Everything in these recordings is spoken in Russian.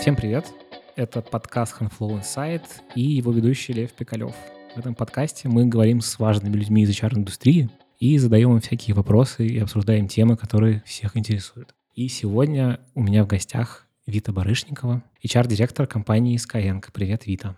Всем привет! Это подкаст Handflow Insight и его ведущий Лев Пикалев. В этом подкасте мы говорим с важными людьми из HR-индустрии и задаем им всякие вопросы и обсуждаем темы, которые всех интересуют. И сегодня у меня в гостях Вита Барышникова, HR-директор компании Skyeng. Привет, Вита.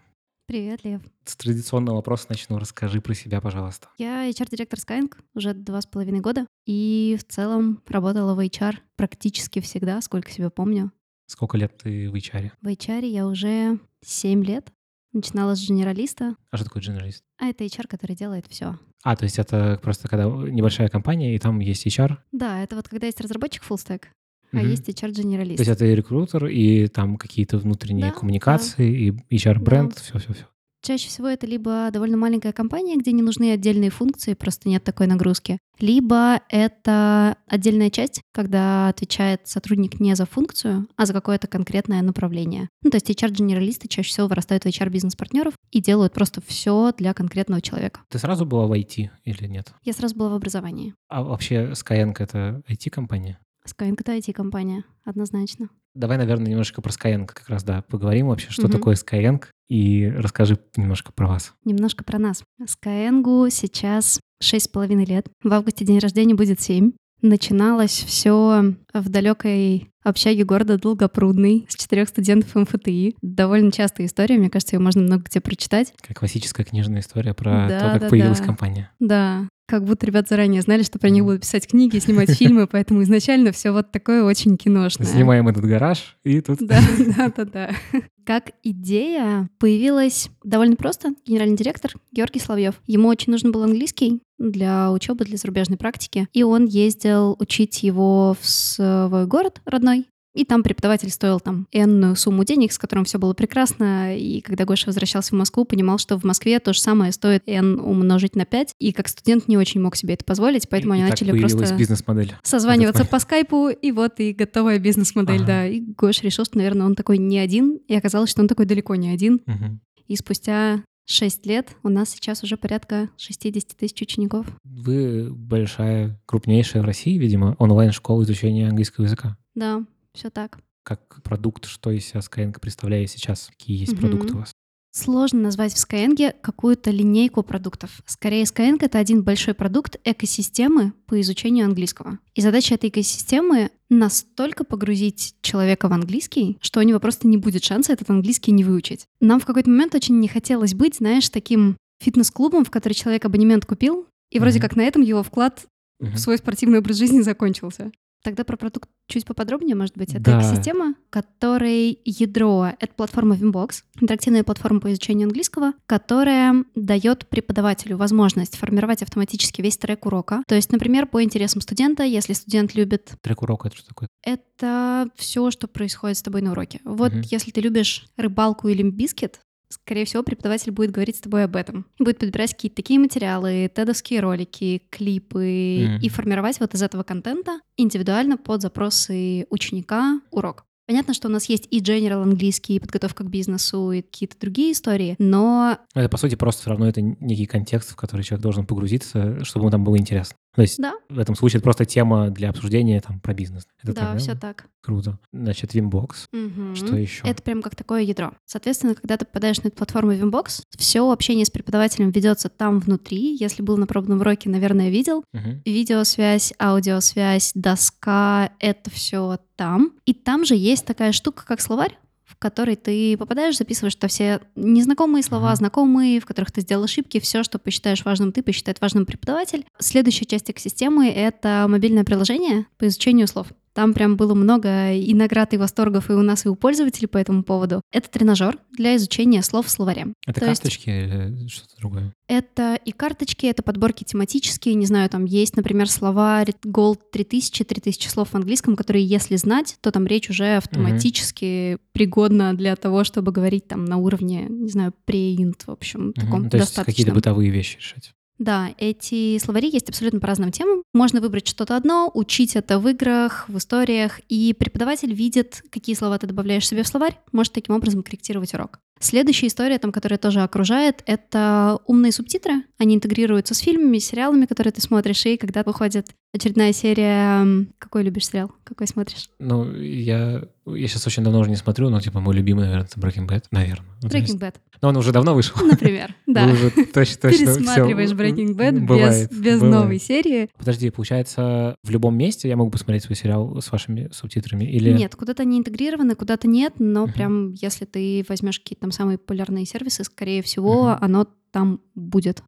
Привет, Лев. С традиционного вопроса начну. Расскажи про себя, пожалуйста. Я HR-директор Skyeng уже два с половиной года. И в целом работала в HR практически всегда, сколько себя помню. Сколько лет ты в HR? В HR я уже 7 лет. Начинала с генералиста. А что такое генералист? А это HR, который делает все. А, то есть это просто когда небольшая компания, и там есть HR? Да, это вот когда есть разработчик full stack, а есть HR-генералист. То есть это и рекрутер, и там какие-то внутренние Да, коммуникации, и HR-бренд, Да. все-все-все. Чаще всего это либо довольно маленькая компания, где не нужны отдельные функции, просто нет такой нагрузки, либо это отдельная часть, когда отвечает сотрудник не за функцию, а за какое-то конкретное направление. Ну, то есть HR-генералисты чаще всего вырастают в HR-бизнес-партнеров и делают просто все для конкретного человека. Ты сразу была в IT или нет? Я сразу была в образовании. А вообще Skyeng — это IT-компания? Skyeng — это IT-компания, однозначно. Давай, наверное, немножко про Skyeng как раз, да, поговорим вообще, что Мгм. такое Skyeng, и расскажи немножко про вас. Немножко про нас. Skyeng сейчас шесть с половиной лет. В августе день рождения будет семь. Начиналось все в далекой общаге города Долгопрудный с четырех студентов МФТИ. Довольно частая история, мне кажется, ее можно много где прочитать. Как классическая книжная история про Да, то, как да, появилась да. компания. Да, как будто ребят заранее знали, что про них будут писать книги, снимать фильмы, поэтому изначально все вот такое очень киношное. Снимаем этот гараж, и тут... Да, да, да, да. Как идея появилась довольно просто. Генеральный директор Георгий Славьев. Ему очень нужен был английский для учебы, для зарубежной практики. И он ездил учить его в свой город родной. И там преподаватель стоил там энную сумму денег, с которым все было прекрасно. И когда Гоша возвращался в Москву, понимал, что в Москве то же самое стоит n умножить на 5. И как студент не очень мог себе это позволить, поэтому и, они и начали просто бизнес-модель. созваниваться по скайпу, и вот и готовая бизнес-модель, Ага. да. И Гош решил, что, наверное, он такой не один, и оказалось, что он такой далеко не один. Мгм. И спустя 6 лет у нас сейчас уже порядка 60 тысяч учеников. Вы большая, крупнейшая в России, видимо, онлайн-школа изучения английского языка. Да, все так. Как продукт, что из себя Skyeng представляет сейчас? Какие есть продукты у вас? Сложно назвать в Skyeng какую-то линейку продуктов. Скорее, Skyeng — это один большой продукт экосистемы по изучению английского. И задача этой экосистемы — настолько погрузить человека в английский, что у него просто не будет шанса этот английский не выучить. Нам в какой-то момент очень не хотелось быть, знаешь, таким фитнес-клубом, в который человек абонемент купил, и вроде Мгм. как на этом его вклад Мгм. в свой спортивный образ жизни закончился. Тогда про продукт чуть поподробнее, может быть. Это Да. экосистема, которой ядро — это платформа Vimbox, интерактивная платформа по изучению английского, которая дает преподавателю возможность формировать автоматически весь трек урока. То есть, например, по интересам студента, если студент любит Трек урока — это что такое? это все, что происходит с тобой на уроке. Вот Мгм. если ты любишь рыбалку или бискет, скорее всего, преподаватель будет говорить с тобой об этом. Будет подбирать какие-то такие материалы, тедовские ролики, клипы, Мгм. и формировать вот из этого контента индивидуально под запросы ученика урок. Понятно, что у нас есть и general английский, и подготовка к бизнесу, и какие-то другие истории, но Это, по сути, просто все равно это некий контекст, в который человек должен погрузиться, чтобы ему там было интересно. То есть да, в этом случае это просто тема для обсуждения там про бизнес. Это да, так, все так. Круто. Значит, Vimbox. Мгм. Что еще? Это прям как такое ядро. Соответственно, когда ты попадаешь на эту платформу Vimbox, все общение с преподавателем ведется там внутри. Если был на пробном уроке, наверное, видел. Мгм. Видеосвязь, аудиосвязь, доска — это все там. И там же есть такая штука, как словарь, который ты попадаешь, записываешь то все незнакомые слова, знакомые, в которых ты сделал ошибки, все, что посчитаешь важным ты, посчитает важным преподаватель. Следующая часть экосистемы — это мобильное приложение по изучению слов. Там прям было много и наград, и восторгов и у нас, и у пользователей по этому поводу. Это тренажер для изучения слов в словаре. Это То есть- карточки или что-то другое? Это и карточки, это подборки тематические, не знаю, там есть, например, слова Gold 3000, 3000 слов в английском, которые, если знать, то там речь уже автоматически пригодна для того, чтобы говорить там на уровне, не знаю, преинт, в общем, Мгм. таком То есть достаточном. какие-то бытовые вещи решать. Да, эти словари есть абсолютно по разным темам. Можно выбрать что-то одно, учить это в играх, в историях, и преподаватель видит, какие слова ты добавляешь себе в словарь, может таким образом корректировать урок. Следующая история, там, которая тоже окружает, это умные субтитры. Они интегрируются с фильмами, сериалами, которые ты смотришь, и когда выходит очередная серия... Какой любишь сериал? Какой смотришь? Ну, я, я сейчас очень давно уже не смотрю, но, типа, мой любимый, наверное, это Breaking Bad, наверное. Ну, Breaking Bad, Но он уже давно вышел. например. Да. Вы уже точно, точно Пересматриваешь Breaking Bad без, Бывает, без бывает. новой серии. Подожди, получается, в любом месте я могу посмотреть свой сериал с вашими субтитрами? Или... Нет, куда-то они интегрированы, куда-то нет, но прям если ты возьмешь какие-то там самые популярные сервисы, скорее всего, Мгм. оно там будет.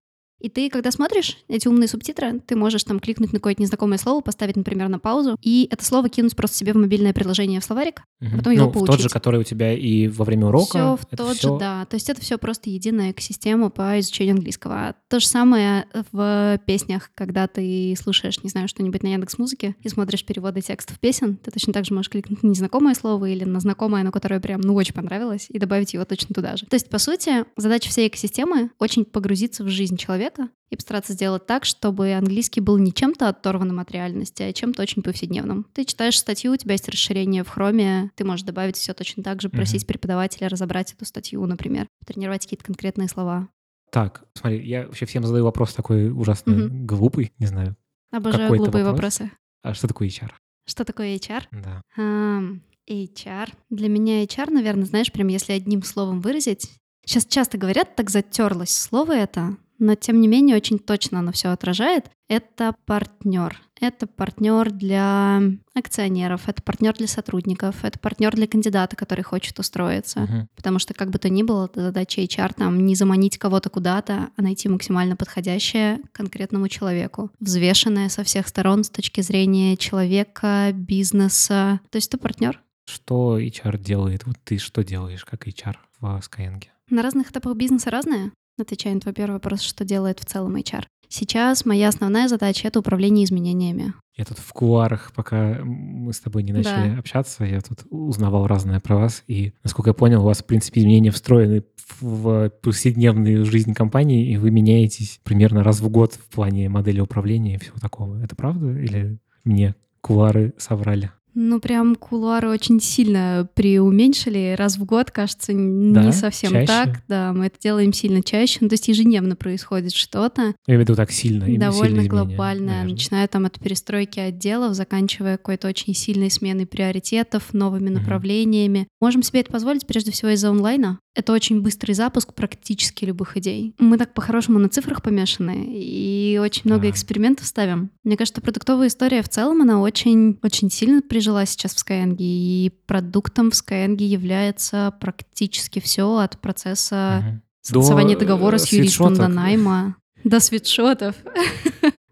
И ты, когда смотришь эти умные субтитры, ты можешь там кликнуть на какое-то незнакомое слово, поставить, например, на паузу, и это слово кинуть просто себе в мобильное приложение в словарик. Мгм. потом его ну, в тот поучить. же, который у тебя и во время урока. Все в тот всё- же, да. То есть это все просто единая экосистема по изучению английского. То же самое в песнях, когда ты слушаешь, не знаю, что-нибудь на Яндекс Музыке и смотришь переводы текстов песен, ты точно так же можешь кликнуть на незнакомое слово или на знакомое, но которое прям, ну, очень понравилось, и добавить его точно туда же. То есть, по сути, задача всей экосистемы — очень погрузиться в жизнь человека и постараться сделать так, чтобы английский был не чем-то оторванным от реальности, а чем-то очень повседневным. Ты читаешь статью, у тебя есть расширение в хроме, ты можешь добавить все точно так же, просить преподавателя разобрать эту статью, например, тренировать какие-то конкретные слова. Так, смотри, я вообще всем задаю вопрос такой ужасно Мгм. глупый, не знаю. Обожаю глупые вопрос? вопросы. А что такое HR? Что такое HR? Да. Ам, HR. Для меня HR, наверное, знаешь, прям если одним словом выразить. Сейчас часто говорят, так затерлось слово это, но тем не менее очень точно оно все отражает. Это партнер. Это партнер для акционеров, это партнер для сотрудников, это партнер для кандидата, который хочет устроиться. Мгм. Потому что как бы то ни было, задача HR там не заманить кого-то куда-то, а найти максимально подходящее конкретному человеку. Взвешенное со всех сторон с точки зрения человека, бизнеса. То есть это партнер. Что HR делает? Вот ты что делаешь как HR в Skyeng? На разных этапах бизнеса разное. Отвечая на твой первый вопрос, что делает в целом HR. Сейчас моя основная задача — это управление изменениями. Я тут в кулуарах, пока мы с тобой не начали Да. общаться, я тут узнавал разное про вас. И, насколько я понял, у вас, в принципе, изменения встроены в повседневную жизнь компании, и вы меняетесь примерно раз в год в плане модели управления и всего такого. Это правда? Или мне кулуары соврали? Ну, прям кулуары очень сильно преуменьшили. Раз в год, кажется, Да? не совсем Чаще? так. Да, мы это делаем сильно чаще. Ну, то есть ежедневно происходит что-то. Я имею в виду так сильно. довольно изменения, глобальная, наверное. начиная там от перестройки отделов, заканчивая какой-то очень сильной сменой приоритетов, новыми Мгм. направлениями. Можем себе это позволить прежде всего из-за онлайна. Это очень быстрый запуск практически любых идей. Мы так по-хорошему на цифрах помешаны и очень много Да. экспериментов ставим. Мне кажется, продуктовая история в целом, она очень, очень сильно прижилась сейчас в Skyeng, и продуктом в Skyeng является практически все от процесса Мгм. согласования До, договора э, с юристом до найма. До свитшотов.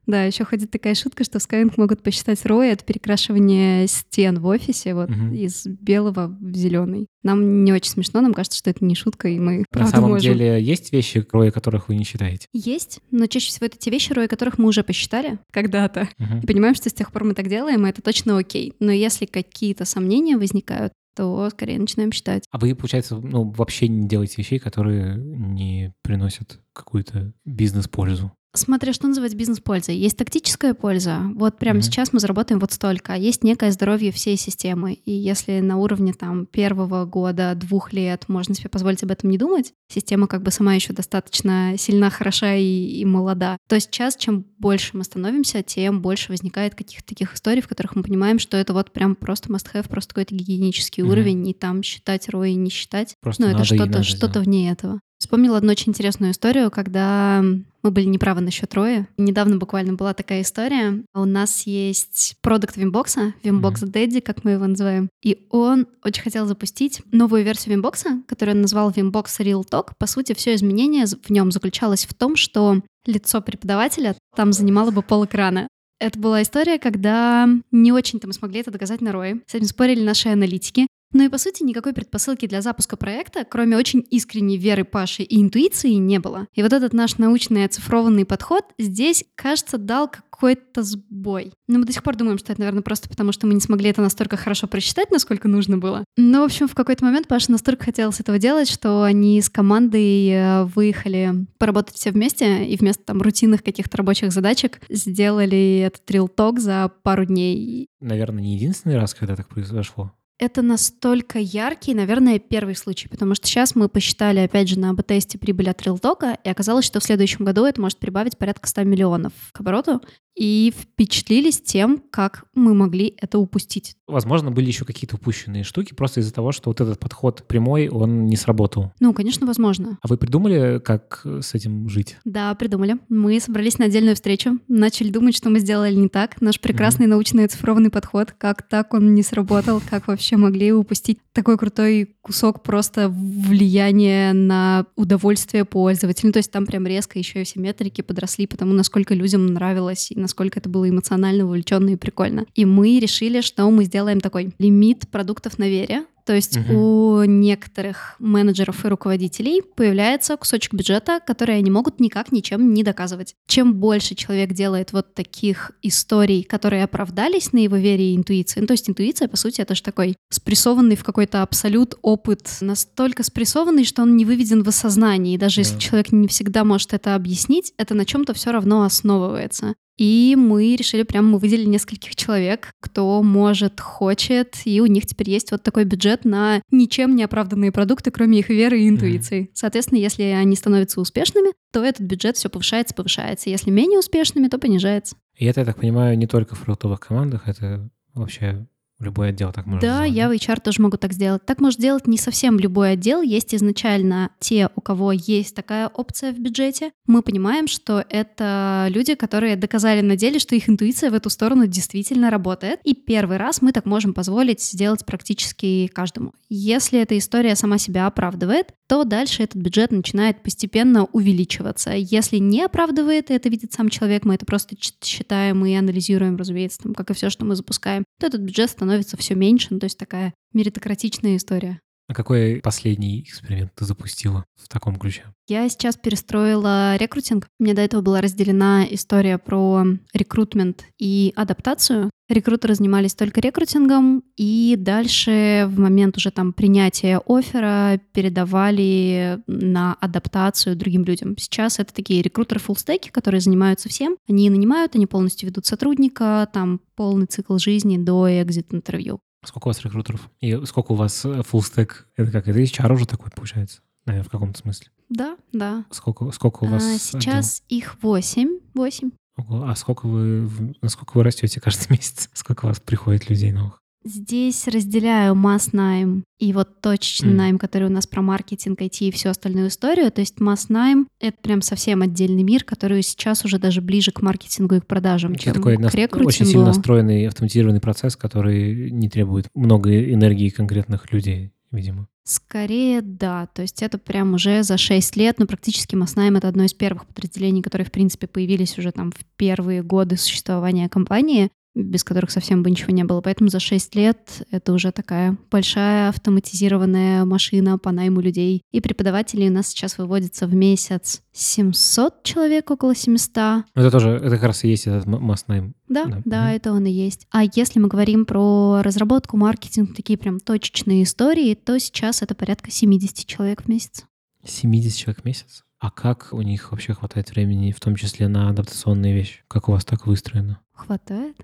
Да, еще ходит такая шутка, что в Skyeng могут посчитать ROI от перекрашивания стен в офисе вот Мгм. из белого в зеленый. Нам не очень смешно, нам кажется, что это не шутка, и мы На самом можем. деле есть вещи, кроме которых вы не считаете? Есть, но чаще всего это те вещи, ROI которых мы уже посчитали когда-то. Мгм. И понимаем, что с тех пор мы так делаем, и это точно окей. Но если какие-то сомнения возникают, то скорее начинаем считать. А вы, получается, ну, вообще не делаете вещей, которые не приносят какую-то бизнес-пользу? Смотря что называть бизнес-пользой. Есть тактическая польза. Вот прямо Мгм. сейчас мы заработаем вот столько. А есть некое здоровье всей системы. И если на уровне там первого года, двух лет можно себе позволить об этом не думать, система как бы сама еще достаточно сильна, хороша и, и молода, то сейчас чем больше мы становимся, тем больше возникает каких-то таких историй, в которых мы понимаем, что это вот прям просто must-have, просто какой-то гигиенический Мгм. уровень, и там считать ROI, не считать. Просто Ну, это что-то надо что делать. вне этого. Вспомнила одну очень интересную историю, когда мы были неправы насчет Роя. Недавно буквально была такая история. У нас есть продукт Vimbox'а, Vimbox Daddy, как мы его называем. И он очень хотел запустить новую версию Vimbox'а, которую он назвал Vimbox Real Talk. По сути, все изменение в нем заключалось в том, что лицо преподавателя там занимало бы пол экрана. Это была история, когда не очень-то мы смогли это доказать на Рое. С этим спорили наши аналитики. Ну и, по сути, никакой предпосылки для запуска проекта, кроме очень искренней веры Паши и интуиции, не было. И вот этот наш научный оцифрованный подход здесь, кажется, дал какой-то сбой. Но мы до сих пор думаем, что это, наверное, просто потому, что мы не смогли это настолько хорошо просчитать, насколько нужно было. Но, в общем, в какой-то момент Паша настолько хотелось этого делать, что они с командой э, выехали поработать все вместе, и вместо там рутинных каких-то рабочих задачек сделали этот Talk за пару дней. Наверное, не единственный раз, когда так произошло. Это настолько яркий, наверное, первый случай, потому что сейчас мы посчитали, опять же, на АБ-тесте прибыль от Рилтока, и оказалось, что в следующем году это может прибавить порядка 100 миллионов к обороту, и впечатлились тем, как мы могли это упустить. Возможно, были еще какие-то упущенные штуки просто из-за того, что вот этот подход прямой, он не сработал. Ну, конечно, возможно. А вы придумали, как с этим жить? Да, придумали. Мы собрались на отдельную встречу, начали думать, что мы сделали не так. Наш прекрасный mm-hmm. научный оцифрованный подход, как так он не сработал, как вообще могли упустить такой крутой кусок просто влияния на удовольствие пользователя. Ну, то есть там прям резко еще и все метрики подросли, потому насколько людям нравилось и насколько это было эмоционально вовлеченно и прикольно. И мы решили, что мы сделаем такой лимит продуктов на вере, то есть угу. у некоторых менеджеров и руководителей появляется кусочек бюджета, который они могут никак ничем не доказывать. Чем больше человек делает вот таких историй, которые оправдались на его вере и интуиции, ну, то есть интуиция, по сути, это же такой спрессованный в какой-то абсолют опыт, настолько спрессованный, что он не выведен в осознание, и даже да. если человек не всегда может это объяснить, это на чем-то все равно основывается. И мы решили прямо, мы выделили нескольких человек, кто может, хочет, и у них теперь есть вот такой бюджет на ничем не оправданные продукты, кроме их веры и интуиции. Mm-hmm. Соответственно, если они становятся успешными, то этот бюджет все повышается, повышается. Если менее успешными, то понижается. И это, я так понимаю, не только в фруктовых командах, это вообще Любой отдел так может Да, сделать. я в HR тоже могу так сделать. Так может делать не совсем любой отдел. Есть изначально те, у кого есть такая опция в бюджете. Мы понимаем, что это люди, которые доказали на деле, что их интуиция в эту сторону действительно работает. И первый раз мы так можем позволить сделать практически каждому. Если эта история сама себя оправдывает, то дальше этот бюджет начинает постепенно увеличиваться. Если не оправдывает, и это видит сам человек, мы это просто считаем и анализируем, разумеется, там, как и все, что мы запускаем, то этот бюджет становится становится все меньше. Ну, то есть такая меритократичная история. А какой последний эксперимент ты запустила в таком ключе? Я сейчас перестроила рекрутинг. Меня до этого была разделена история про рекрутмент и адаптацию. Рекрутеры занимались только рекрутингом, и дальше в момент уже там принятия оффера передавали на адаптацию другим людям. Сейчас это такие рекрутеры фуллстеки, которые занимаются всем. Они нанимают, они полностью ведут сотрудника, там полный цикл жизни до экзит-интервью. Сколько у вас рекрутеров? И сколько у вас э, full stack? Это как, это HR уже такой получается? Наверное, в каком-то смысле. Да, да. Сколько, сколько у вас? А, сейчас отдел? их восемь. Восемь. А сколько вы, насколько вы растете каждый месяц? Сколько у вас приходит людей новых? Здесь разделяю масс-найм и вот точечный mm. найм, который у нас про маркетинг, IT и всю остальную историю. То есть масс-найм — это прям совсем отдельный мир, который сейчас уже даже ближе к маркетингу и к продажам, чем такой к рекрутингу. Очень сильно настроенный автоматизированный процесс, который не требует много энергии конкретных людей, видимо. Скорее, да. То есть это прям уже за 6 лет, но практически Маснаем — это одно из первых подразделений, которые, в принципе, появились уже там в первые годы существования компании без которых совсем бы ничего не было. Поэтому за 6 лет это уже такая большая автоматизированная машина по найму людей. И преподавателей у нас сейчас выводится в месяц 700 человек, около 700. Ну, это тоже, это как раз и есть этот масс найм. Да, да, да угу. это он и есть. А если мы говорим про разработку, маркетинг, такие прям точечные истории, то сейчас это порядка 70 человек в месяц. 70 человек в месяц? А как у них вообще хватает времени, в том числе на адаптационные вещи? Как у вас так выстроено? Хватает.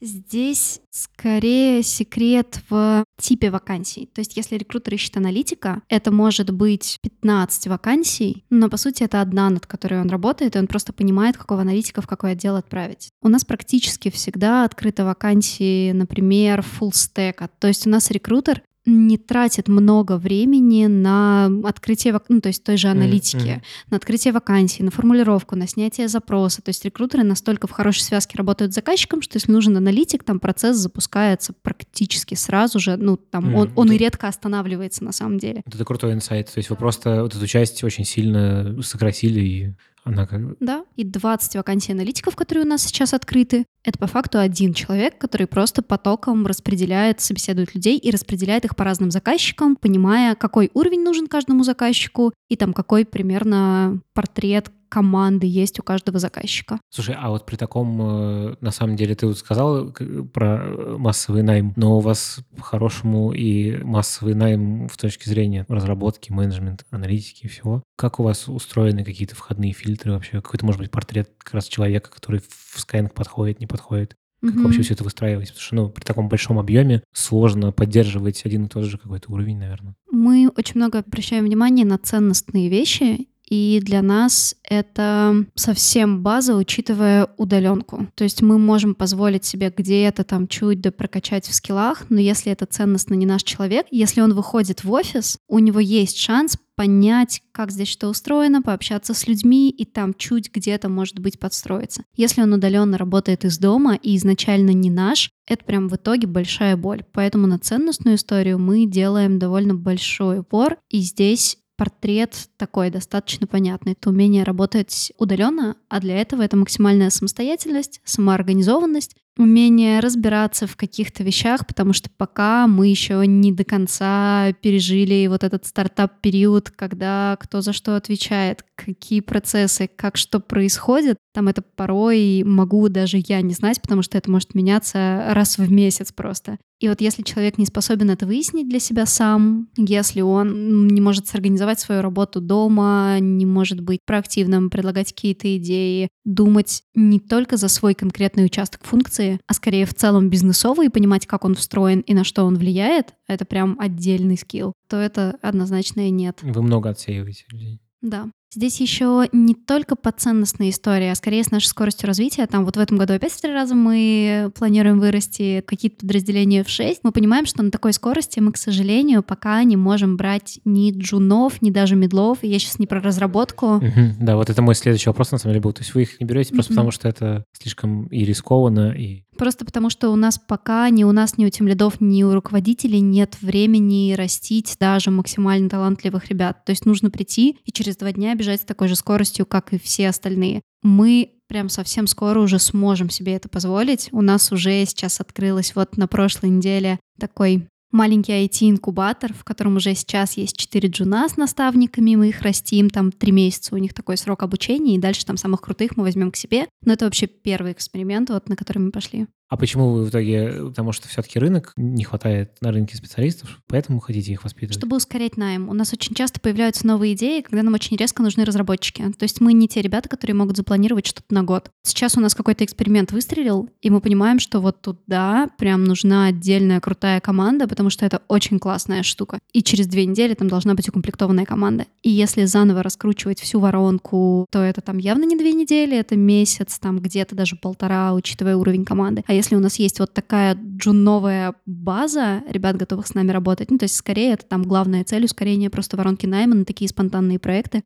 Здесь скорее секрет в типе вакансий. То есть если рекрутер ищет аналитика, это может быть 15 вакансий, но по сути это одна, над которой он работает, и он просто понимает, какого аналитика в какой отдел отправить. У нас практически всегда открыты вакансии, например, full stack. То есть у нас рекрутер не тратит много времени на открытие, ну, то есть той же аналитики, mm-hmm. на открытие вакансий, на формулировку, на снятие запроса. То есть рекрутеры настолько в хорошей связке работают с заказчиком, что если нужен аналитик, там процесс запускается практически сразу же. Ну, там mm-hmm. он, он и редко останавливается на самом деле. Это крутой инсайт. То есть вы просто вот эту часть очень сильно сократили и она как... Да, и 20 вакансий аналитиков, которые у нас сейчас открыты, это по факту один человек, который просто потоком распределяет, собеседует людей и распределяет их по разным заказчикам, понимая, какой уровень нужен каждому заказчику и там какой примерно портрет команды есть у каждого заказчика. Слушай, а вот при таком, э, на самом деле, ты вот сказал про массовый найм, но у вас по-хорошему и массовый найм в точке зрения разработки, менеджмента, аналитики и всего. Как у вас устроены какие-то входные фильтры вообще? Какой-то, может быть, портрет как раз человека, который в Skyeng подходит, не подходит? Как Мгм. вообще все это выстраивать? Потому что ну, при таком большом объеме сложно поддерживать один и тот же какой-то уровень, наверное. Мы очень много обращаем внимание на ценностные вещи, и для нас это совсем база, учитывая удаленку. То есть мы можем позволить себе где-то там чуть да прокачать в скиллах, но если это ценностно не наш человек, если он выходит в офис, у него есть шанс понять, как здесь что устроено, пообщаться с людьми и там чуть где-то, может быть, подстроиться. Если он удаленно работает из дома и изначально не наш, это прям в итоге большая боль. Поэтому на ценностную историю мы делаем довольно большой упор, и здесь портрет такой достаточно понятный. Это умение работать удаленно, а для этого это максимальная самостоятельность, самоорганизованность, умение разбираться в каких-то вещах, потому что пока мы еще не до конца пережили вот этот стартап-период, когда кто за что отвечает, какие процессы, как что происходит, там это порой могу даже я не знать, потому что это может меняться раз в месяц просто. И вот если человек не способен это выяснить для себя сам, если он не может сорганизовать свою работу дома, не может быть проактивным, предлагать какие-то идеи, думать не только за свой конкретный участок функции, а скорее в целом бизнесовый понимать, как он встроен и на что он влияет, это прям отдельный скилл, то это однозначно и нет. Вы много отсеиваете людей. Да. Здесь еще не только по ценностной истории, а скорее с нашей скоростью развития. Там вот в этом году опять в три раза мы планируем вырасти какие-то подразделения в шесть. Мы понимаем, что на такой скорости мы, к сожалению, пока не можем брать ни джунов, ни даже медлов. Я сейчас не про разработку. Мгм. Да, вот это мой следующий вопрос, на самом деле, был. То есть вы их не берете просто Мгм. потому, что это слишком и рискованно, и... Просто потому, что у нас пока ни у нас, ни у тем лидов, ни у руководителей нет времени растить даже максимально талантливых ребят. То есть нужно прийти и через два дня бежать с такой же скоростью, как и все остальные. Мы прям совсем скоро уже сможем себе это позволить. У нас уже сейчас открылось вот на прошлой неделе такой маленький IT-инкубатор, в котором уже сейчас есть 4 джуна с наставниками, мы их растим, там 3 месяца у них такой срок обучения, и дальше там самых крутых мы возьмем к себе. Но это вообще первый эксперимент, вот, на который мы пошли. А почему вы в итоге... Потому что все-таки рынок, не хватает на рынке специалистов, поэтому хотите их воспитывать? Чтобы ускорять найм. У нас очень часто появляются новые идеи, когда нам очень резко нужны разработчики. То есть мы не те ребята, которые могут запланировать что-то на год. Сейчас у нас какой-то эксперимент выстрелил, и мы понимаем, что вот туда прям нужна отдельная крутая команда, потому что это очень классная штука. И через две недели там должна быть укомплектованная команда. И если заново раскручивать всю воронку, то это там явно не две недели, это месяц, там где-то даже полтора, учитывая уровень команды. А если у нас есть вот такая джуновая база ребят, готовых с нами работать, ну, то есть скорее это там главная цель ускорения просто воронки найма на такие спонтанные проекты.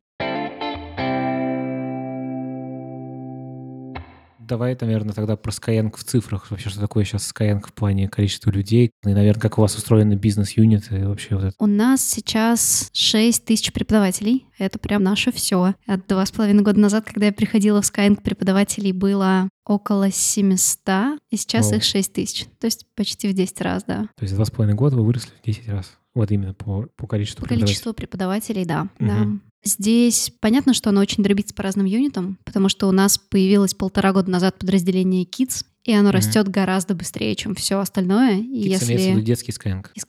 Давай, наверное, тогда про Skyeng в цифрах. Вообще, что такое сейчас Skyeng в плане количества людей? И, наверное, как у вас устроены бизнес-юниты и вообще вот это. У нас сейчас 6 тысяч преподавателей. Это прям наше все. От два с половиной года назад, когда я приходила в Skyeng, преподавателей было около 700, и сейчас Вау. их 6 тысяч. То есть почти в 10 раз, да. То есть за два с половиной года вы выросли в 10 раз. Вот именно по, по количеству По преподавателей. количеству преподавателей, да. да. Мгм. Здесь понятно, что оно очень дробится по разным юнитам, потому что у нас появилось полтора года назад подразделение Kids, и оно Мгм. растет гораздо быстрее, чем все остальное. Kids имеется в виду если детский Skyeng. и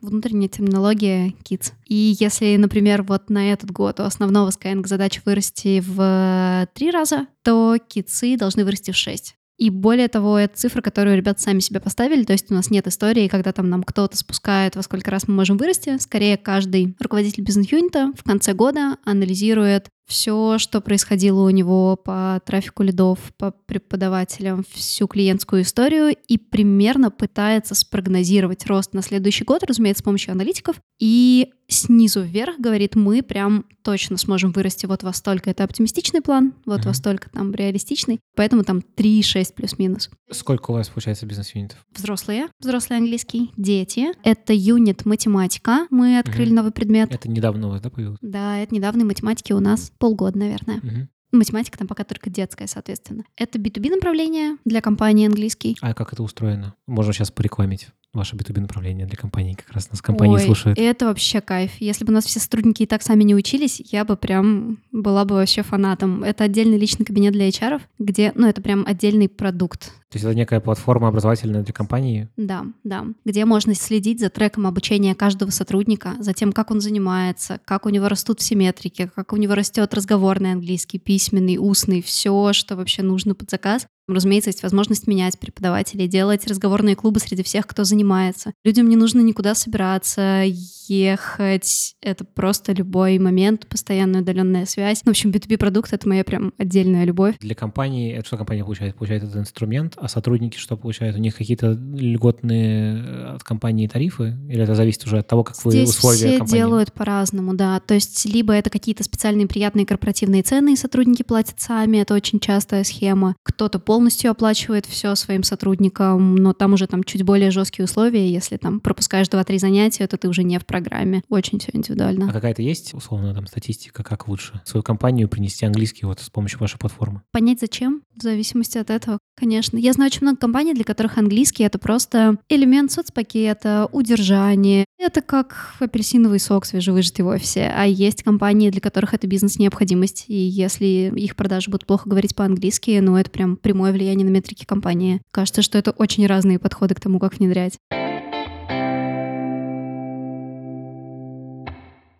внутренняя терминология Kids. И если, например, вот на этот год у основного Skyeng задача вырасти в три раза, то китсы должны вырасти в шесть. И более того, это цифра, которую ребята сами себе поставили, то есть у нас нет истории, когда там нам кто-то спускает, во сколько раз мы можем вырасти. Скорее, каждый руководитель бизнес-юнита в конце года анализирует все, что происходило у него по трафику лидов, по преподавателям, всю клиентскую историю и примерно пытается спрогнозировать рост на следующий год, разумеется, с помощью аналитиков. И снизу вверх говорит, мы прям точно сможем вырасти вот во столько. Это оптимистичный план, вот во Мгм. столько там реалистичный. Поэтому там 3-6 плюс-минус. Сколько у вас, получается, бизнес-юнитов? Взрослые, взрослый английский, дети. Это юнит математика. Мы открыли Мгм. новый предмет. Это недавно у вас, да, появилось? Да, это недавней математики у нас полгода, наверное. Мгм. Математика там пока только детская, соответственно. Это B2B направление для компании английский. А как это устроено? Можно сейчас порекламить ваше B2B направление для компании. Как раз нас компании Ой, слушают. это вообще кайф. Если бы у нас все сотрудники и так сами не учились, я бы прям была бы вообще фанатом. Это отдельный личный кабинет для HR, где, ну, это прям отдельный продукт. То есть это некая платформа образовательная для компании. Да, да. Где можно следить за треком обучения каждого сотрудника, за тем, как он занимается, как у него растут все метрики, как у него растет разговорный английский, письменный, устный, все, что вообще нужно под заказ. Разумеется, есть возможность менять преподавателей, делать разговорные клубы среди всех, кто занимается. Людям не нужно никуда собираться, ехать. Это просто любой момент, постоянная удаленная связь. В общем, B2B-продукт — это моя прям отдельная любовь. Для компании, это что компания получает? Получает этот инструмент, а сотрудники что получают? У них какие-то льготные э, от компании тарифы? Или это зависит уже от того, как вы Здесь условия все компании? делают по-разному, да. То есть либо это какие-то специальные приятные корпоративные цены, и сотрудники платят сами, это очень частая схема. Кто-то полностью оплачивает все своим сотрудникам, но там уже там чуть более жесткие условия. Если там пропускаешь 2-3 занятия, то ты уже не в программе. Очень все индивидуально. А какая-то есть, условно, там статистика, как лучше свою компанию принести английский вот с помощью вашей платформы? Понять зачем, в зависимости от этого, конечно. Я знаю очень много компаний, для которых английский — это просто элемент соцпакета, удержание. Это как апельсиновый сок свежевыжатый в офисе. А есть компании, для которых это бизнес-необходимость. И если их продажи будут плохо говорить по-английски, ну, это прям прямое влияние на метрики компании. Кажется, что это очень разные подходы к тому, как внедрять.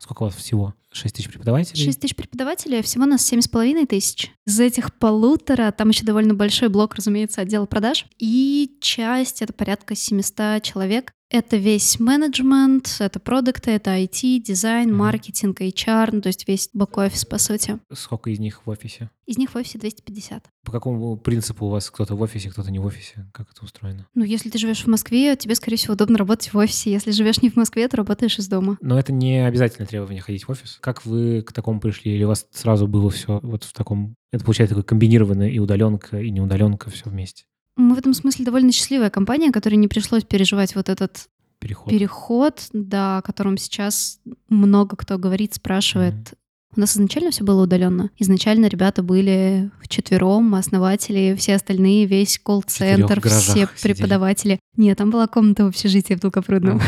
Сколько у вас всего? 6 тысяч преподавателей? 6 тысяч преподавателей, а всего нас семь с половиной тысяч. Из этих полутора, там еще довольно большой блок, разумеется, отдела продаж, и часть, это порядка 700 человек, это весь менеджмент, это продукты, это IT, дизайн, маркетинг, HR, ну, то есть весь бэк-офис, по сути. Сколько из них в офисе? Из них в офисе 250. По какому принципу у вас кто-то в офисе, кто-то не в офисе? Как это устроено? Ну, если ты живешь в Москве, тебе, скорее всего, удобно работать в офисе. Если живешь не в Москве, то работаешь из дома. Но это не обязательно требование ходить в офис. Как вы к такому пришли? Или у вас сразу было все вот в таком... Это получается такое комбинированное и удаленка, и неудаленка, все вместе? Мы в этом смысле довольно счастливая компания, которой не пришлось переживать вот этот Переход. переход, да, о котором сейчас много кто говорит, спрашивает. Мгм. У нас изначально все было удаленно. Изначально ребята были вчетвером, основатели, все остальные, весь колл-центр, все сидели. преподаватели. Нет, там была комната в общежитии в Долгопрудном.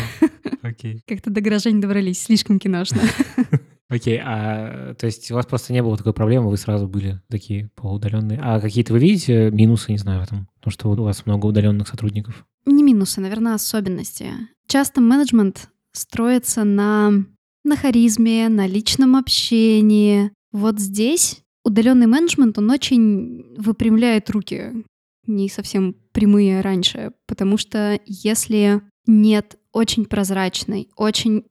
Окей. Как-то до гаража не добрались, слишком киношно. Окей, а то есть у вас просто не было такой проблемы, вы сразу были такие полуудаленные. А какие-то вы видите минусы, не знаю, в этом? Потому что у вас много удаленных сотрудников. Не минусы, наверное, особенности. Часто менеджмент строится на, на харизме, на личном общении. Вот здесь удаленный менеджмент, он очень выпрямляет руки, не совсем прямые раньше, потому что если нет очень прозрачной, очень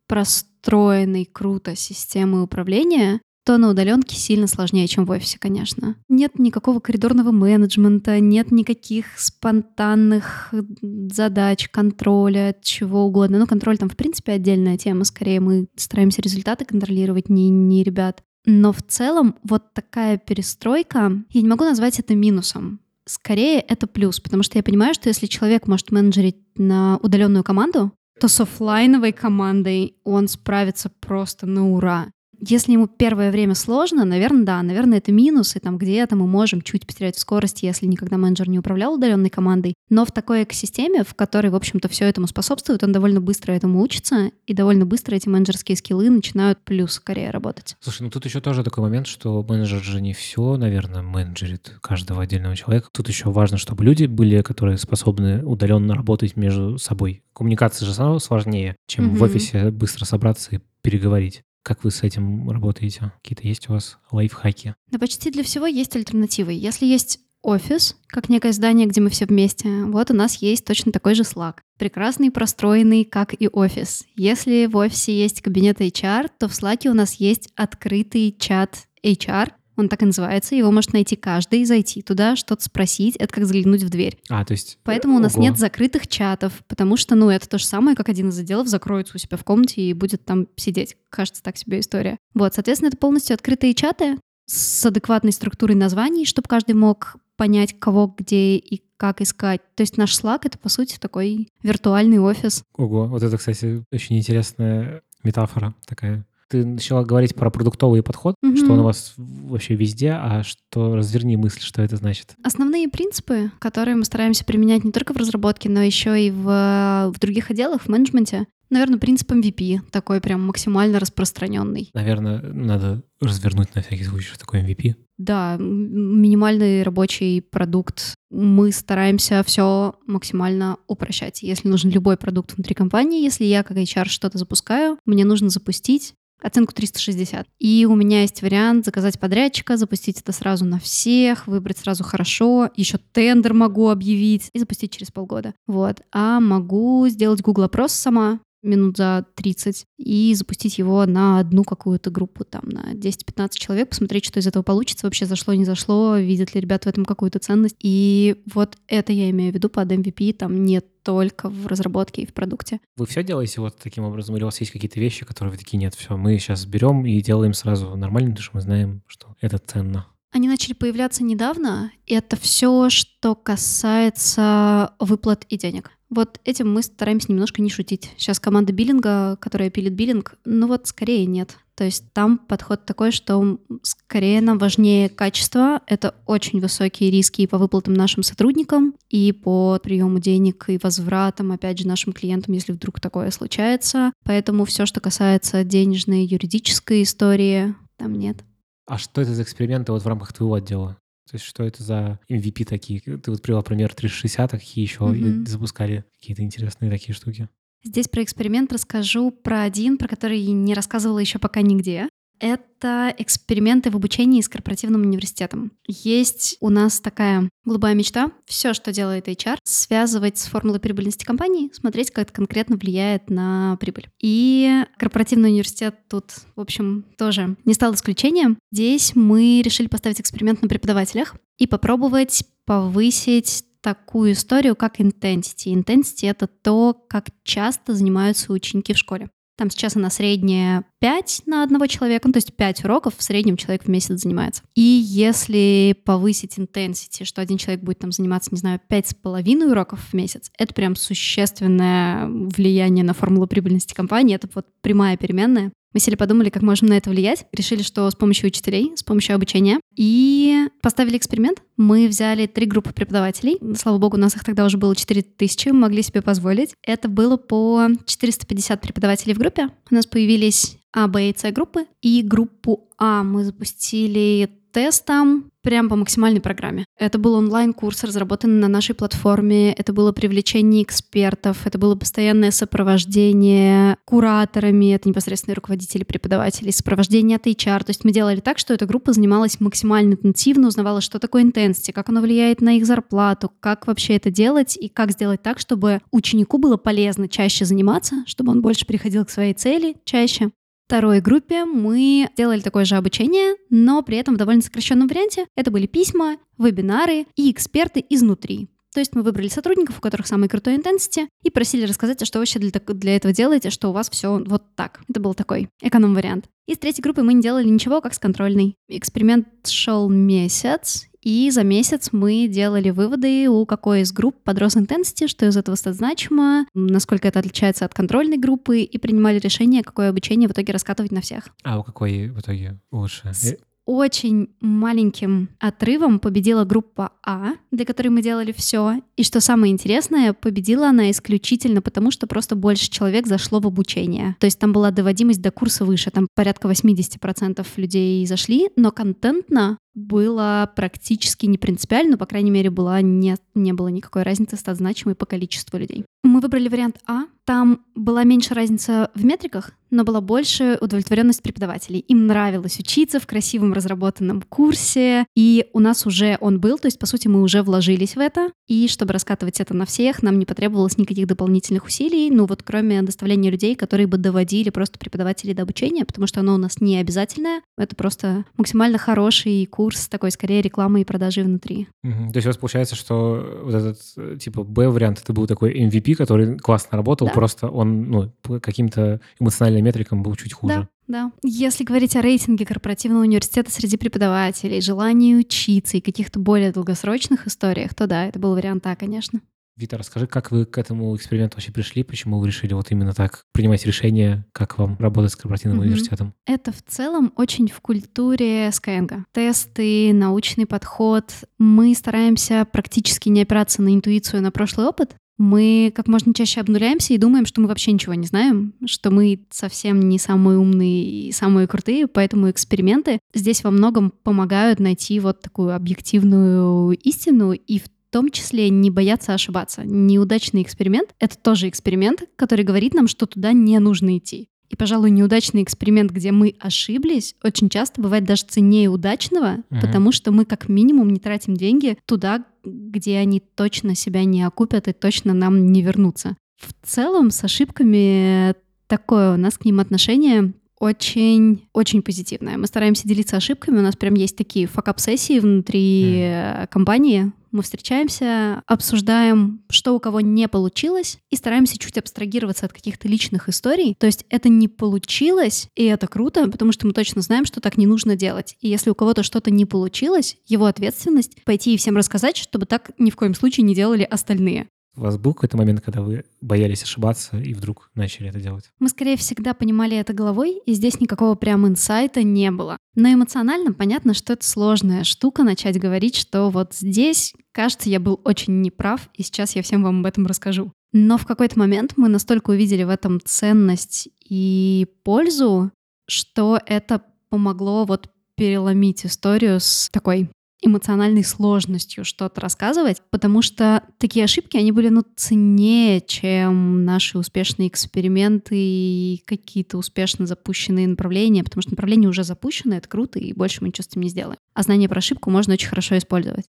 простроенной круто системы управления, то на удаленке сильно сложнее, чем в офисе, конечно. Нет никакого коридорного менеджмента, нет никаких спонтанных задач, контроля, чего угодно. Ну, контроль там, в принципе, отдельная тема. Скорее, мы стараемся результаты контролировать, не, не ребят. Но в целом вот такая перестройка, я не могу назвать это минусом. Скорее, это плюс, потому что я понимаю, что если человек может менеджерить на удаленную команду, то с оффлайновой командой он справится просто на ура. Если ему первое время сложно, наверное, да, наверное, это минус, и там где-то мы можем чуть потерять в скорости, если никогда менеджер не управлял удаленной командой. Но в такой экосистеме, в которой, в общем-то, все этому способствует, он довольно быстро этому учится, и довольно быстро эти менеджерские скиллы начинают плюс скорее работать. Слушай, ну тут еще тоже такой момент, что менеджер же не все, наверное, менеджерит каждого отдельного человека. Тут еще важно, чтобы люди были, которые способны удаленно работать между собой. Коммуникация же сложнее, чем в Мгм. офисе быстро собраться и переговорить. Как вы с этим работаете? Какие-то есть у вас лайфхаки? Да почти для всего есть альтернативы. Если есть офис, как некое здание, где мы все вместе, вот у нас есть точно такой же Slack. Прекрасный, простроенный, как и офис. Если в офисе есть кабинет HR, то в Slack у нас есть открытый чат HR, он так и называется, его может найти каждый, зайти туда, что-то спросить, это как заглянуть в дверь. А, то есть... Поэтому у нас Ого. нет закрытых чатов, потому что, ну, это то же самое, как один из отделов закроется у себя в комнате и будет там сидеть. Кажется, так себе история. Вот, соответственно, это полностью открытые чаты с адекватной структурой названий, чтобы каждый мог понять, кого, где и как искать. То есть наш Slack — это, по сути, такой виртуальный офис. Ого, вот это, кстати, очень интересная метафора такая. Ты начала говорить про продуктовый подход, Мгм. что он у вас вообще везде, а что разверни мысль, что это значит. Основные принципы, которые мы стараемся применять не только в разработке, но еще и в, в других отделах, в менеджменте, наверное, принцип MVP, такой прям максимально распространенный. Наверное, надо развернуть на всякий случай, что такое MVP. Да, минимальный рабочий продукт. Мы стараемся все максимально упрощать. Если нужен любой продукт внутри компании, если я как HR что-то запускаю, мне нужно запустить оценку 360. И у меня есть вариант заказать подрядчика, запустить это сразу на всех, выбрать сразу хорошо, еще тендер могу объявить и запустить через полгода. Вот. А могу сделать Google опрос сама, минут за 30 и запустить его на одну какую-то группу, там, на 10-15 человек, посмотреть, что из этого получится, вообще зашло, не зашло, видят ли ребята в этом какую-то ценность. И вот это я имею в виду под MVP, там нет только в разработке и в продукте. Вы все делаете вот таким образом, или у вас есть какие-то вещи, которые вы такие, нет, все, мы сейчас берем и делаем сразу нормально, потому что мы знаем, что это ценно? Они начали появляться недавно, и это все, что касается выплат и денег. Вот этим мы стараемся немножко не шутить. Сейчас команда биллинга, которая пилит биллинг, ну вот скорее нет. То есть там подход такой, что скорее нам важнее качество. Это очень высокие риски и по выплатам нашим сотрудникам, и по приему денег и возвратам, опять же, нашим клиентам, если вдруг такое случается. Поэтому все, что касается денежной, юридической истории, там нет. А что это за эксперименты вот в рамках твоего отдела? То есть что это за MVP такие? Ты вот привел пример 360, а какие еще mm-hmm. запускали какие-то интересные такие штуки? Здесь про эксперимент расскажу про один, про который не рассказывала еще пока нигде это эксперименты в обучении с корпоративным университетом. Есть у нас такая голубая мечта. Все, что делает HR, связывать с формулой прибыльности компании, смотреть, как это конкретно влияет на прибыль. И корпоративный университет тут, в общем, тоже не стал исключением. Здесь мы решили поставить эксперимент на преподавателях и попробовать повысить такую историю, как intensity. Intensity — это то, как часто занимаются ученики в школе. Там сейчас она средняя 5 на одного человека, ну, то есть 5 уроков в среднем человек в месяц занимается. И если повысить intensity, что один человек будет там заниматься, не знаю, 5,5 уроков в месяц, это прям существенное влияние на формулу прибыльности компании, это вот прямая переменная. Мы сели подумали, как можем на это влиять. Решили, что с помощью учителей, с помощью обучения. И поставили эксперимент. Мы взяли три группы преподавателей. Слава богу, у нас их тогда уже было 4000, мы могли себе позволить. Это было по 450 преподавателей в группе. У нас появились А, Б и С группы. И группу А мы запустили тестом прям по максимальной программе. Это был онлайн-курс, разработанный на нашей платформе, это было привлечение экспертов, это было постоянное сопровождение кураторами, это непосредственно руководители преподавателей, сопровождение от HR. То есть мы делали так, что эта группа занималась максимально интенсивно, узнавала, что такое intensity, как оно влияет на их зарплату, как вообще это делать и как сделать так, чтобы ученику было полезно чаще заниматься, чтобы он больше приходил к своей цели чаще второй группе мы делали такое же обучение, но при этом в довольно сокращенном варианте. Это были письма, вебинары и эксперты изнутри. То есть мы выбрали сотрудников, у которых самый крутой intensity, и просили рассказать, а что вообще для, для этого делаете, что у вас все вот так. Это был такой эконом-вариант. И с третьей группой мы не делали ничего, как с контрольной. Эксперимент шел месяц, и за месяц мы делали выводы, у какой из групп подрос intensity, что из этого стать значимо, насколько это отличается от контрольной группы, и принимали решение, какое обучение в итоге раскатывать на всех. А у какой в итоге лучше? С очень маленьким отрывом победила группа А, для которой мы делали все. И что самое интересное, победила она исключительно потому, что просто больше человек зашло в обучение. То есть там была доводимость до курса выше, там порядка 80% людей зашли, но контентно было практически не принципиально, но, по крайней мере, была не, не было никакой разницы стать значимой по количеству людей. Мы выбрали вариант А. Там была меньше разница в метриках, но была больше удовлетворенность преподавателей. Им нравилось учиться в красивом разработанном курсе, и у нас уже он был, то есть, по сути, мы уже вложились в это, и чтобы раскатывать это на всех, нам не потребовалось никаких дополнительных усилий, ну вот кроме доставления людей, которые бы доводили просто преподавателей до обучения, потому что оно у нас не обязательное, это просто максимально хороший курс такой, скорее, рекламы и продажи внутри. Угу. То есть у вас получается, что вот этот типа Б-вариант, это был такой MVP, который классно работал, да. просто он ну, по каким-то эмоциональным метрикам был чуть хуже. Да. Да. Если говорить о рейтинге корпоративного университета среди преподавателей, желании учиться и каких-то более долгосрочных историях, то да, это был вариант А, конечно. Вита, расскажи, как вы к этому эксперименту вообще пришли, почему вы решили вот именно так принимать решение, как вам работать с корпоративным mm-hmm. университетом? Это в целом очень в культуре Skyeng. Тесты, научный подход. Мы стараемся практически не опираться на интуицию, на прошлый опыт. Мы как можно чаще обнуляемся и думаем, что мы вообще ничего не знаем, что мы совсем не самые умные и самые крутые, поэтому эксперименты здесь во многом помогают найти вот такую объективную истину и в в том числе не бояться ошибаться. Неудачный эксперимент — это тоже эксперимент, который говорит нам, что туда не нужно идти. И, пожалуй, неудачный эксперимент, где мы ошиблись, очень часто бывает даже ценнее удачного, Мгм. потому что мы как минимум не тратим деньги туда, где они точно себя не окупят и точно нам не вернутся. В целом с ошибками такое у нас к ним отношение очень, очень позитивное. Мы стараемся делиться ошибками. У нас прям есть такие факап-сессии внутри э, компании. Мы встречаемся, обсуждаем, что у кого не получилось, и стараемся чуть абстрагироваться от каких-то личных историй. То есть это не получилось, и это круто, потому что мы точно знаем, что так не нужно делать. И если у кого-то что-то не получилось, его ответственность пойти и всем рассказать, чтобы так ни в коем случае не делали остальные. У вас был какой-то момент, когда вы боялись ошибаться и вдруг начали это делать? Мы, скорее всегда понимали это головой, и здесь никакого прям инсайта не было. Но эмоционально понятно, что это сложная штука начать говорить, что вот здесь, кажется, я был очень неправ, и сейчас я всем вам об этом расскажу. Но в какой-то момент мы настолько увидели в этом ценность и пользу, что это помогло вот переломить историю с такой эмоциональной сложностью что-то рассказывать, потому что такие ошибки, они были, ну, ценнее, чем наши успешные эксперименты и какие-то успешно запущенные направления, потому что направление уже запущено, это круто, и больше мы ничего с этим не сделаем. А знание про ошибку можно очень хорошо использовать.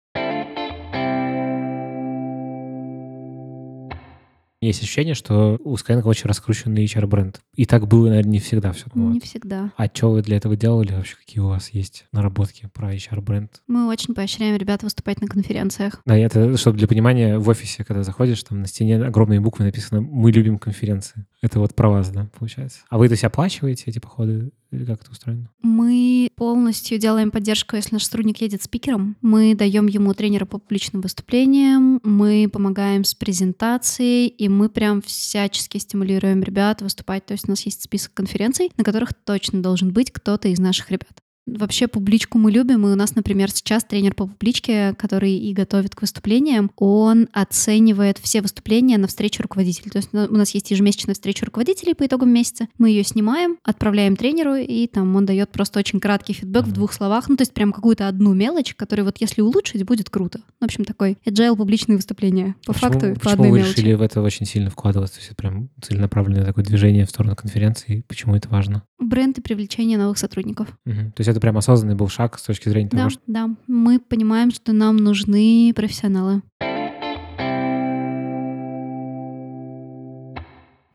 Есть ощущение, что у Skyeng очень раскрученный HR-бренд. И так было, наверное, не всегда все. Не всегда. А что вы для этого делали? Вообще, какие у вас есть наработки про HR-бренд? Мы очень поощряем ребят выступать на конференциях. Да, это, чтобы для понимания, в офисе, когда заходишь, там на стене огромные буквы написано «Мы любим конференции». Это вот про вас, да, получается. А вы то есть оплачиваете эти походы? Или как это устроено? Мы полностью делаем поддержку, если наш сотрудник едет спикером. Мы даем ему тренера по публичным выступлениям, мы помогаем с презентацией, и мы прям всячески стимулируем ребят выступать. То есть у нас есть список конференций, на которых точно должен быть кто-то из наших ребят. Вообще публичку мы любим, и у нас, например, сейчас тренер по публичке, который и готовит к выступлениям, он оценивает все выступления на встречу руководителей. То есть у нас есть ежемесячная встреча руководителей по итогам месяца. Мы ее снимаем, отправляем тренеру, и там он дает просто очень краткий фидбэк в двух словах. Ну, то есть прям какую-то одну мелочь, которую вот если улучшить, будет круто. В общем, такой agile публичные выступления. По почему, факту, почему по одной вы мелочи. решили в это очень сильно вкладываться? То есть это прям целенаправленное такое движение в сторону конференции. Почему это важно? Бренд и привлечение новых сотрудников. Мгм. То есть это прям осознанный был шаг с точки зрения Да, того, что... да. Мы понимаем, что нам нужны профессионалы.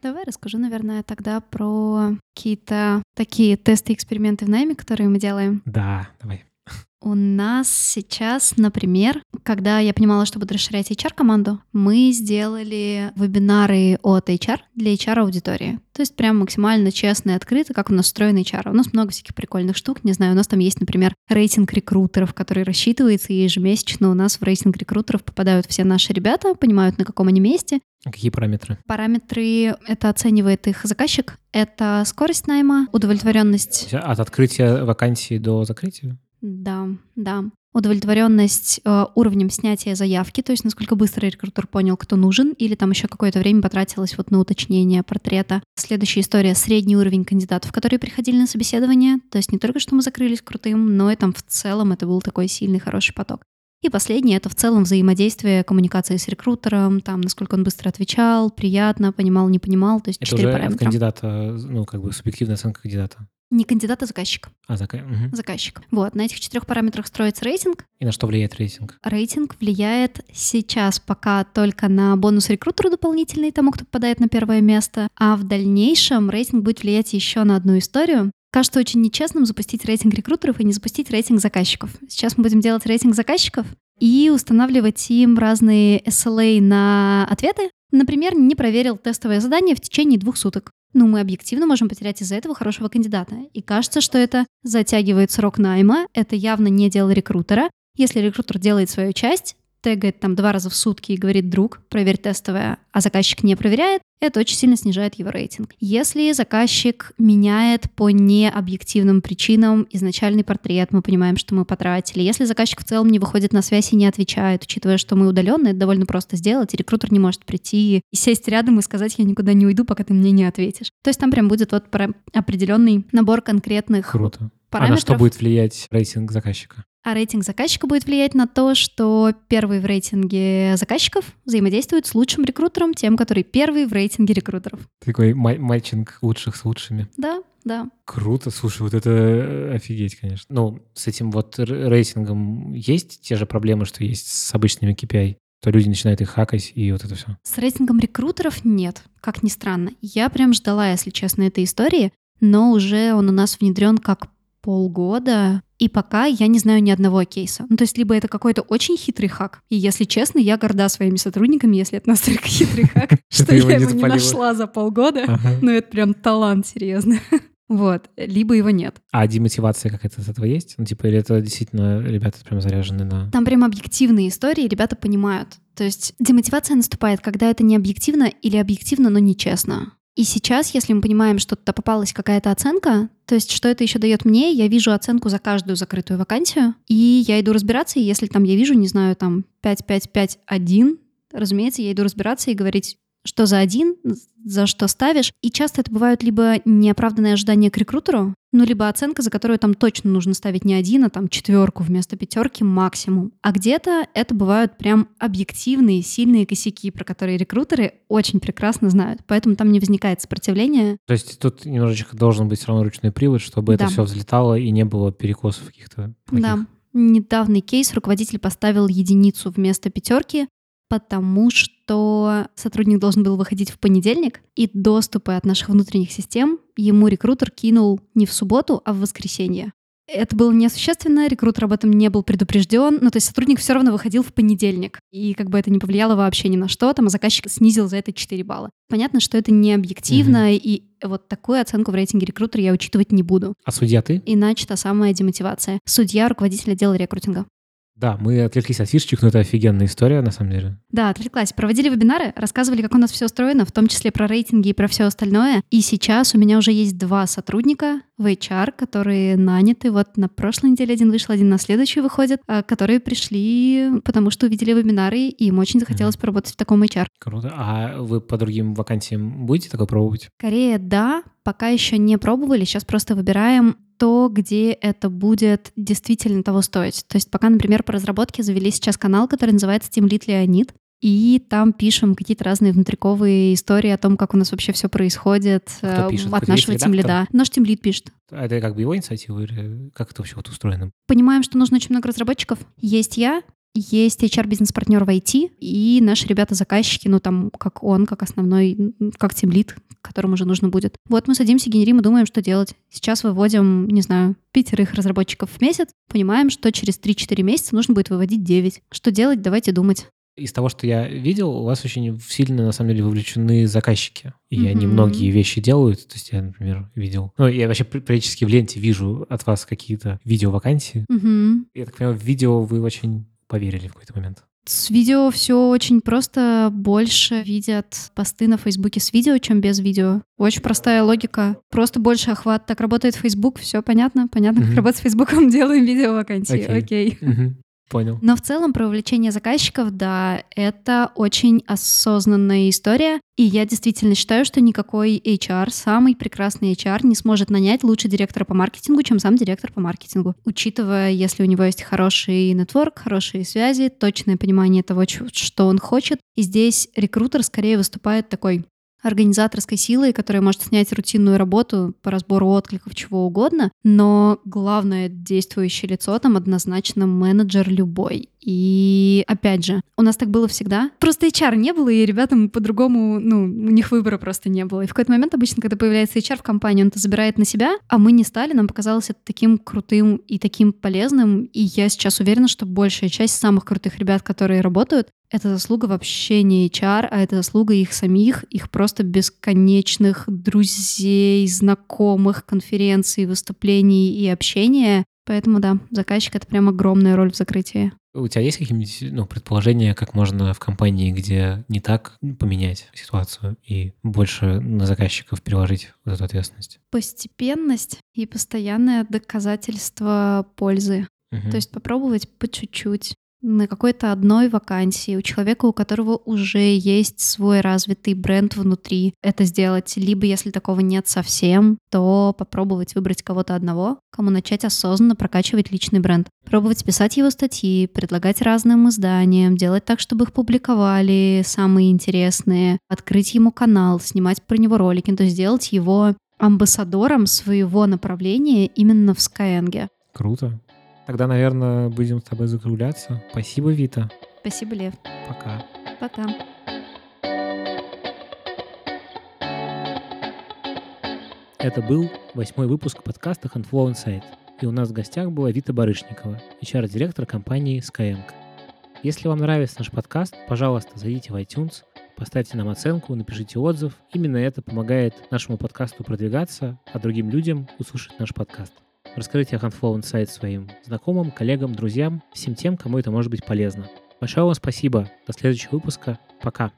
Давай расскажу, наверное, тогда про какие-то такие тесты эксперименты в найме, которые мы делаем. Да, давай. У нас сейчас, например, когда я понимала, что буду расширять HR-команду, мы сделали вебинары от HR для HR-аудитории. То есть прям максимально честно и открыто, как у нас устроен HR. У нас много всяких прикольных штук. Не знаю, у нас там есть, например, рейтинг рекрутеров, который рассчитывается, и ежемесячно у нас в рейтинг рекрутеров попадают все наши ребята, понимают, на каком они месте. А Какие параметры? Параметры — это оценивает их заказчик, это скорость найма, удовлетворенность От открытия вакансии до закрытия? Да, да. Удовлетворенность э, уровнем снятия заявки, то есть насколько быстро рекрутер понял, кто нужен, или там еще какое-то время потратилось вот на уточнение портрета. Следующая история — средний уровень кандидатов, которые приходили на собеседование. То есть не только что мы закрылись крутым, но и там в целом это был такой сильный, хороший поток. И последнее — это в целом взаимодействие, коммуникации с рекрутером, там, насколько он быстро отвечал, приятно, понимал, не понимал, то есть Это четыре уже от параметра. кандидата, ну, как бы субъективная оценка кандидата. Не кандидат, а заказчик. А, зака- мгм. Заказчик. Вот, на этих четырех параметрах строится рейтинг, И на что влияет рейтинг? Рейтинг влияет сейчас пока только на бонус рекрутеру дополнительный тому, кто попадает на первое место, а в дальнейшем рейтинг будет влиять еще на одну историю. Кажется очень нечестным запустить рейтинг рекрутеров и не запустить рейтинг заказчиков. Сейчас мы будем делать рейтинг заказчиков и устанавливать им разные SLA на ответы. Например, не проверил тестовое задание в течение двух суток. Ну, мы объективно можем потерять из-за этого хорошего кандидата. И кажется, что это затягивает срок найма, это явно не дело рекрутера. Если рекрутер делает свою часть, тегает там два раза в сутки и говорит «друг, проверь тестовое», а заказчик не проверяет, это очень сильно снижает его рейтинг. Если заказчик меняет по необъективным причинам изначальный портрет, мы понимаем, что мы потратили. Если заказчик в целом не выходит на связь и не отвечает, учитывая, что мы удаленно, это довольно просто сделать, и рекрутер не может прийти и сесть рядом и сказать «я никуда не уйду, пока ты мне не ответишь». То есть там прям будет вот про- определенный набор конкретных Круто. А на параметров. что будет влиять рейтинг заказчика? А рейтинг заказчика будет влиять на то, что первый в рейтинге заказчиков взаимодействует с лучшим рекрутером, тем, который первый в рейтинге рекрутеров. Такой матчинг лучших с лучшими. Да, да. Круто, слушай, вот это э, офигеть, конечно. Ну, с этим вот рейтингом есть те же проблемы, что есть с обычными KPI? то люди начинают их хакать, и вот это все. С рейтингом рекрутеров нет, как ни странно. Я прям ждала, если честно, этой истории, но уже он у нас внедрен как полгода, и пока я не знаю ни одного кейса. Ну, то есть, либо это какой-то очень хитрый хак, и, если честно, я горда своими сотрудниками, если это настолько хитрый хак, что я его не нашла за полгода. Ну, это прям талант, серьезно. Вот, либо его нет. А демотивация какая-то от этого есть? Ну, типа, или это действительно ребята прям заряжены на... Там прям объективные истории, ребята понимают. То есть демотивация наступает, когда это не объективно или объективно, но нечестно. И сейчас, если мы понимаем, что туда попалась какая-то оценка, то есть что это еще дает мне, я вижу оценку за каждую закрытую вакансию, и я иду разбираться, и если там я вижу, не знаю, там 5-5-5-1, разумеется, я иду разбираться и говорить, что за один, за что ставишь. И часто это бывают либо неоправданные ожидания к рекрутеру, ну, либо оценка, за которую там точно нужно ставить не один, а там четверку вместо пятерки максимум. А где-то это бывают прям объективные, сильные косяки, про которые рекрутеры очень прекрасно знают. Поэтому там не возникает сопротивления. То есть тут немножечко должен быть все равно ручной привод, чтобы да. это все взлетало и не было перекосов каких-то. Да. Недавний кейс руководитель поставил единицу вместо пятерки, потому что сотрудник должен был выходить в понедельник, и доступы от наших внутренних систем ему рекрутер кинул не в субботу, а в воскресенье. Это было несущественно, рекрутер об этом не был предупрежден, ну, то есть сотрудник все равно выходил в понедельник, и как бы это не повлияло вообще ни на что, там, а заказчик снизил за это 4 балла. Понятно, что это не объективно, mm-hmm. и вот такую оценку в рейтинге рекрутера я учитывать не буду. А судья ты? Иначе та самая демотивация. Судья, руководитель отдела рекрутинга. Да, мы отвлеклись от фишечек, но это офигенная история, на самом деле. Да, отвлеклась. Проводили вебинары, рассказывали, как у нас все устроено, в том числе про рейтинги и про все остальное. И сейчас у меня уже есть два сотрудника в HR, которые наняты. Вот на прошлой неделе один вышел, один на следующую выходит, а, которые пришли, потому что увидели вебинары, и им очень захотелось mm-hmm. поработать в таком HR. Круто. А вы по другим вакансиям будете такое пробовать? Скорее, да. Пока еще не пробовали. Сейчас просто выбираем то, где это будет действительно того стоить. То есть пока, например, по разработке завели сейчас канал, который называется Team Lead Leonid, и там пишем какие-то разные внутриковые истории о том, как у нас вообще все происходит Кто пишет? от нашего тимлида. Наш тимлид пишет. А это как бы его инициатива или как это вообще вот устроено? Понимаем, что нужно очень много разработчиков. Есть я, есть HR-бизнес-партнер в IT, и наши ребята-заказчики, ну там как он, как основной, как тимлид, которым уже нужно будет. Вот мы садимся, генерим и думаем, что делать. Сейчас выводим, не знаю, пятерых разработчиков в месяц, понимаем, что через 3-4 месяца нужно будет выводить 9. Что делать? Давайте думать. Из того, что я видел, у вас очень сильно, на самом деле, вовлечены заказчики. И mm-hmm. они многие вещи делают. То есть я, например, видел... Ну, я вообще периодически в ленте вижу от вас какие-то видео-вакансии. Mm-hmm. Я так понимаю, в видео вы очень поверили в какой-то момент. С видео все очень просто. Больше видят посты на Фейсбуке с видео, чем без видео. Очень простая логика. Просто больше охват. Так работает Фейсбук. Все понятно. Понятно, mm-hmm. как работать с Фейсбуком. Делаем видео вакансии. Окей. Okay. Okay. Mm-hmm. Понял. Но в целом про увлечение заказчиков, да, это очень осознанная история. И я действительно считаю, что никакой HR, самый прекрасный HR, не сможет нанять лучше директора по маркетингу, чем сам директор по маркетингу. Учитывая, если у него есть хороший нетворк, хорошие связи, точное понимание того, что он хочет. И здесь рекрутер скорее выступает такой организаторской силой, которая может снять рутинную работу по разбору откликов чего угодно, но главное действующее лицо там однозначно менеджер любой. И опять же, у нас так было всегда. Просто HR не было, и ребятам по-другому, ну, у них выбора просто не было. И в какой-то момент обычно, когда появляется HR в компании, он это забирает на себя, а мы не стали, нам показалось это таким крутым и таким полезным. И я сейчас уверена, что большая часть самых крутых ребят, которые работают, это заслуга вообще не HR, а это заслуга их самих, их просто бесконечных друзей, знакомых, конференций, выступлений и общения. Поэтому да, заказчик — это прям огромная роль в закрытии. У тебя есть какие-нибудь ну, предположения, как можно в компании, где не так, поменять ситуацию и больше на заказчиков переложить вот эту ответственность? Постепенность и постоянное доказательство пользы. Угу. То есть попробовать по чуть-чуть на какой-то одной вакансии у человека, у которого уже есть свой развитый бренд внутри, это сделать. Либо, если такого нет совсем, то попробовать выбрать кого-то одного, кому начать осознанно прокачивать личный бренд. Пробовать писать его статьи, предлагать разным изданиям, делать так, чтобы их публиковали самые интересные, открыть ему канал, снимать про него ролики, то есть сделать его амбассадором своего направления именно в Skyeng. Круто. Тогда, наверное, будем с тобой закругляться. Спасибо, Вита. Спасибо, Лев. Пока. Пока. Это был восьмой выпуск подкаста Handflow Insight. И у нас в гостях была Вита Барышникова, HR-директор компании Skyeng. Если вам нравится наш подкаст, пожалуйста, зайдите в iTunes, поставьте нам оценку, напишите отзыв. Именно это помогает нашему подкасту продвигаться, а другим людям услышать наш подкаст. Расскажите о Handflow Insight своим знакомым, коллегам, друзьям, всем тем, кому это может быть полезно. Большое вам спасибо. До следующего выпуска. Пока.